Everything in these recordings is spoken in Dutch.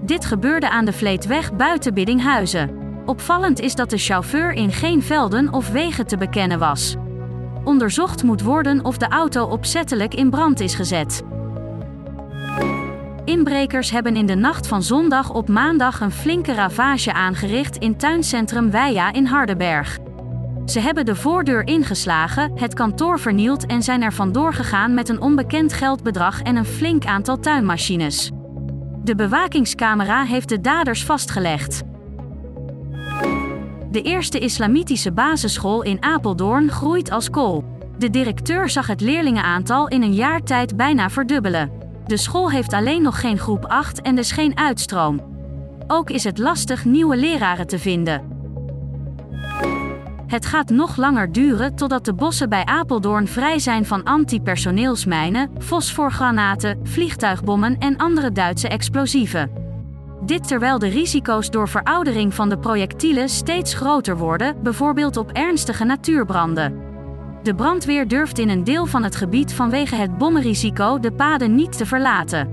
Dit gebeurde aan de Vleetweg buiten Biddinghuizen. Opvallend is dat de chauffeur in geen velden of wegen te bekennen was. Onderzocht moet worden of de auto opzettelijk in brand is gezet. Inbrekers hebben in de nacht van zondag op maandag een flinke ravage aangericht in tuincentrum Weija in Hardenberg. Ze hebben de voordeur ingeslagen, het kantoor vernield en zijn er vandoor gegaan met een onbekend geldbedrag en een flink aantal tuinmachines. De bewakingscamera heeft de daders vastgelegd. De eerste islamitische basisschool in Apeldoorn groeit als kool. De directeur zag het leerlingenaantal in een jaar tijd bijna verdubbelen. De school heeft alleen nog geen groep 8 en dus geen uitstroom. Ook is het lastig nieuwe leraren te vinden. Het gaat nog langer duren totdat de bossen bij Apeldoorn vrij zijn van antipersoneelsmijnen, fosforgranaten, vliegtuigbommen en andere Duitse explosieven. Dit terwijl de risico's door veroudering van de projectielen steeds groter worden, bijvoorbeeld op ernstige natuurbranden. De brandweer durft in een deel van het gebied vanwege het bommenrisico de paden niet te verlaten.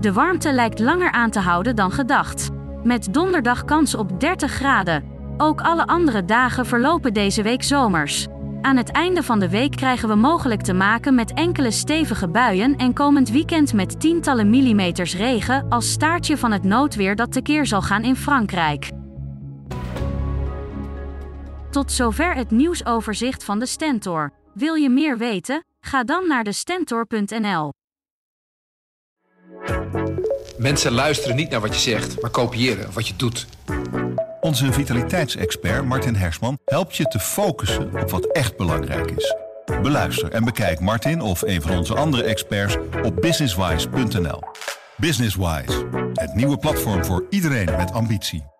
De warmte lijkt langer aan te houden dan gedacht. Met donderdag kans op 30 graden. Ook alle andere dagen verlopen deze week zomers. Aan het einde van de week krijgen we mogelijk te maken met enkele stevige buien en komend weekend met tientallen millimeters regen als staartje van het noodweer dat tekeer zal gaan in Frankrijk. Tot zover het nieuwsoverzicht van de Stentor. Wil je meer weten? Ga dan naar de Stentor.nl. Mensen luisteren niet naar wat je zegt, maar kopiëren wat je doet. Onze vitaliteitsexpert Martin Hersman helpt je te focussen op wat echt belangrijk is. Beluister en bekijk Martin of een van onze andere experts op businesswise.nl. Businesswise, het nieuwe platform voor iedereen met ambitie.